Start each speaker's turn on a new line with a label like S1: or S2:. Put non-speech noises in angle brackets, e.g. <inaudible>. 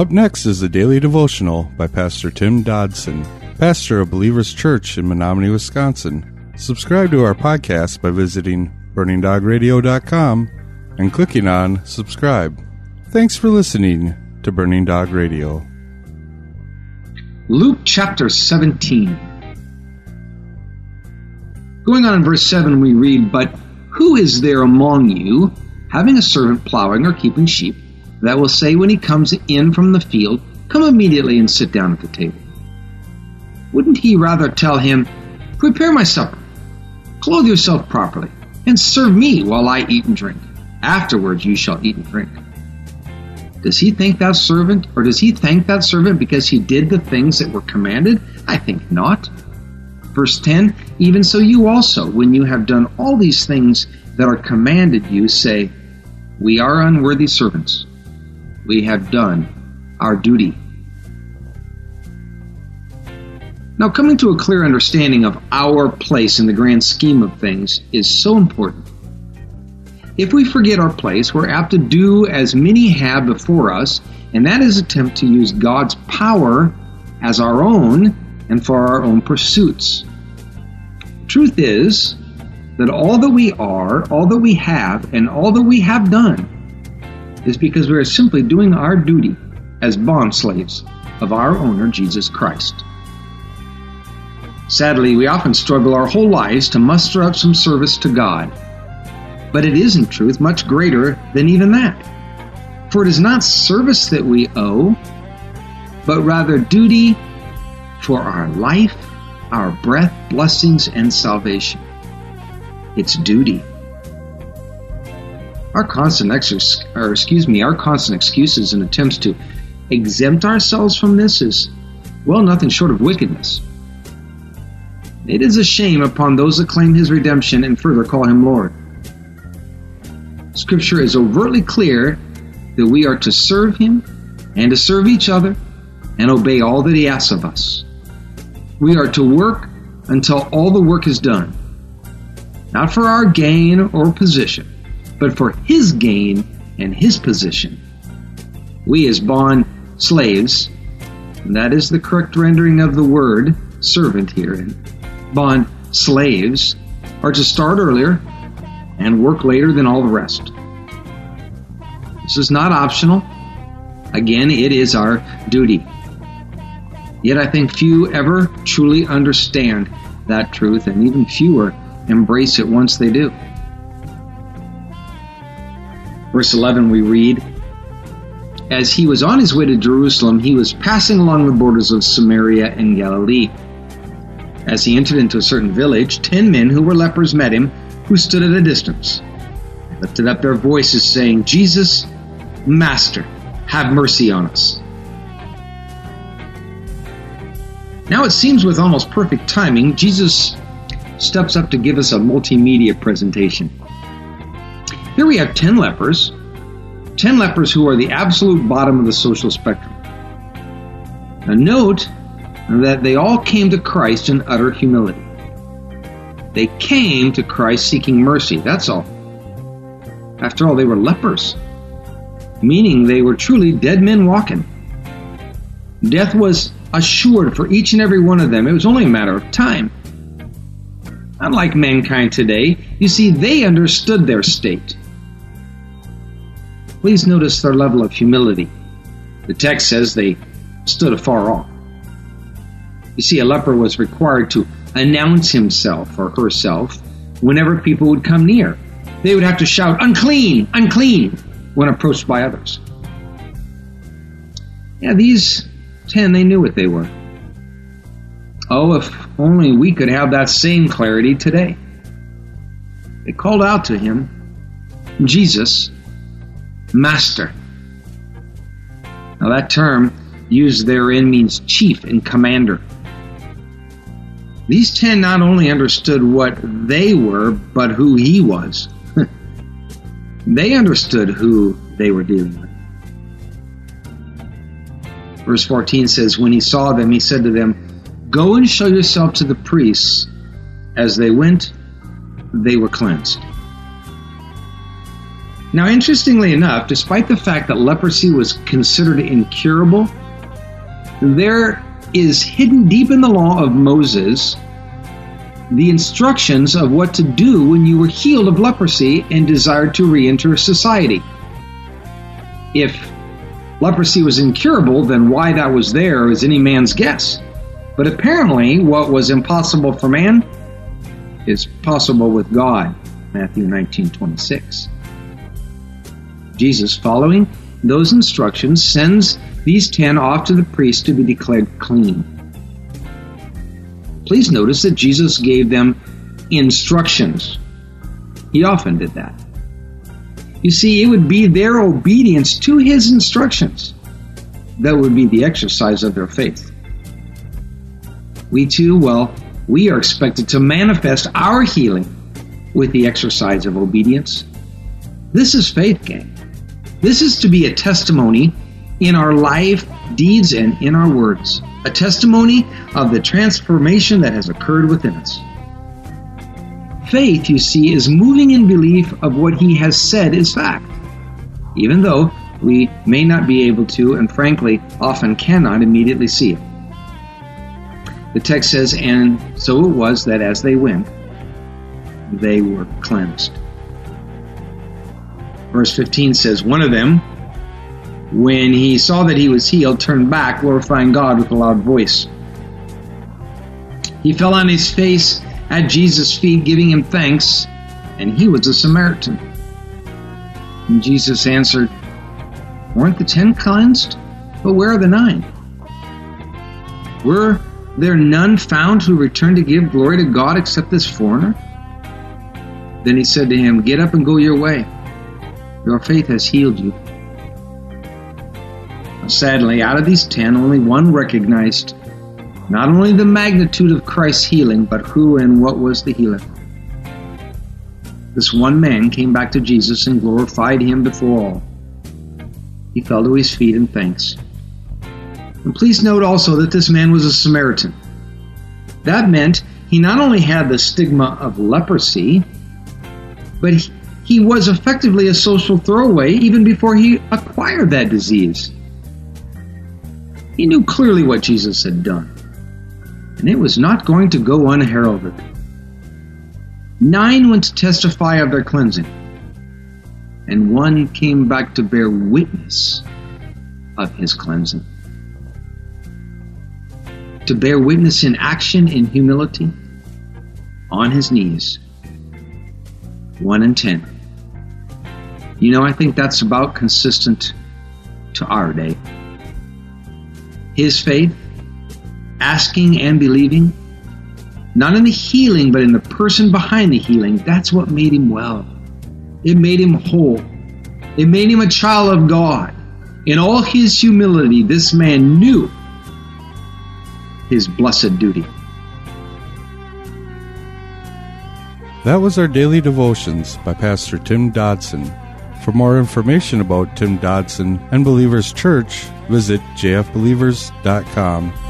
S1: Up next is the daily devotional by Pastor Tim Dodson, pastor of Believers Church in Menominee, Wisconsin. Subscribe to our podcast by visiting burningdogradio.com and clicking on subscribe. Thanks for listening to Burning Dog Radio.
S2: Luke chapter 17. Going on in verse 7, we read, But who is there among you, having a servant plowing or keeping sheep, that will say when he comes in from the field, Come immediately and sit down at the table? Wouldn't he rather tell him, Prepare my supper, clothe yourself properly, and serve me while I eat and drink? Afterwards you shall eat and drink. Does he thank that servant, or does he thank that servant because he did the things that were commanded? I think not. Verse 10 Even so, you also, when you have done all these things that are commanded you, say, We are unworthy servants. We have done our duty. Now, coming to a clear understanding of our place in the grand scheme of things is so important. If we forget our place, we're apt to do as many have before us, and that is attempt to use God's power as our own and for our own pursuits. Truth is that all that we are, all that we have, and all that we have done is because we are simply doing our duty as bond slaves of our owner, Jesus Christ. Sadly, we often struggle our whole lives to muster up some service to God but it is in truth much greater than even that. For it is not service that we owe, but rather duty for our life, our breath, blessings, and salvation. It's duty. Our constant exercise, or excuse me, our constant excuses and attempts to exempt ourselves from this is, well, nothing short of wickedness. It is a shame upon those that claim his redemption and further call him Lord. Scripture is overtly clear that we are to serve Him and to serve each other and obey all that He asks of us. We are to work until all the work is done, not for our gain or position, but for His gain and His position. We, as bond slaves, and that is the correct rendering of the word servant here, bond slaves, are to start earlier and work later than all the rest. This is not optional. Again, it is our duty. Yet I think few ever truly understand that truth, and even fewer embrace it once they do. Verse 11 we read, As he was on his way to Jerusalem, he was passing along the borders of Samaria and Galilee. As he entered into a certain village, ten men who were lepers met him who stood at a distance, lifted up their voices, saying, Jesus, Master, have mercy on us. Now it seems with almost perfect timing, Jesus steps up to give us a multimedia presentation. Here we have 10 lepers, 10 lepers who are the absolute bottom of the social spectrum. Now note that they all came to Christ in utter humility. They came to Christ seeking mercy, that's all. After all, they were lepers, meaning they were truly dead men walking. Death was assured for each and every one of them. It was only a matter of time. Unlike mankind today, you see, they understood their state. Please notice their level of humility. The text says they stood afar off. You see, a leper was required to announce himself or herself whenever people would come near. They would have to shout, unclean, unclean, when approached by others. Yeah, these ten, they knew what they were. Oh, if only we could have that same clarity today. They called out to him, Jesus, Master. Now, that term used therein means chief and commander. These ten not only understood what they were, but who he was. <laughs> they understood who they were dealing with. Verse 14 says, When he saw them, he said to them, Go and show yourself to the priests. As they went, they were cleansed. Now, interestingly enough, despite the fact that leprosy was considered incurable, there is hidden deep in the law of Moses the instructions of what to do when you were healed of leprosy and desired to re enter society. If leprosy was incurable, then why that was there is any man's guess. But apparently, what was impossible for man is possible with God. Matthew 19:26. Jesus, following those instructions, sends these 10 off to the priest to be declared clean. Please notice that Jesus gave them instructions. He often did that. You see, it would be their obedience to his instructions that would be the exercise of their faith. We too, well, we are expected to manifest our healing with the exercise of obedience. This is faith, gang. This is to be a testimony in our life, deeds, and in our words. A testimony of the transformation that has occurred within us. Faith, you see, is moving in belief of what he has said is fact, even though we may not be able to, and frankly, often cannot immediately see it. The text says, And so it was that as they went, they were cleansed. Verse 15 says, One of them, when he saw that he was healed, turned back, glorifying God with a loud voice. He fell on his face at Jesus' feet, giving him thanks, and he was a Samaritan. And Jesus answered, Weren't the ten cleansed? But where are the nine? Were there none found who returned to give glory to God except this foreigner? Then he said to him, Get up and go your way. Your faith has healed you. Sadly, out of these ten, only one recognized not only the magnitude of Christ's healing, but who and what was the healer. This one man came back to Jesus and glorified him before all. He fell to his feet in thanks. And please note also that this man was a Samaritan. That meant he not only had the stigma of leprosy, but he, he was effectively a social throwaway even before he acquired that disease. He knew clearly what Jesus had done, and it was not going to go unheralded. Nine went to testify of their cleansing, and one came back to bear witness of his cleansing. To bear witness in action, in humility, on his knees. One in ten. You know, I think that's about consistent to our day. His faith, asking and believing, not in the healing, but in the person behind the healing, that's what made him well. It made him whole. It made him a child of God. In all his humility, this man knew his blessed duty.
S1: That was our daily devotions by Pastor Tim Dodson. For more information about Tim Dodson and Believers Church, visit jfbelievers.com.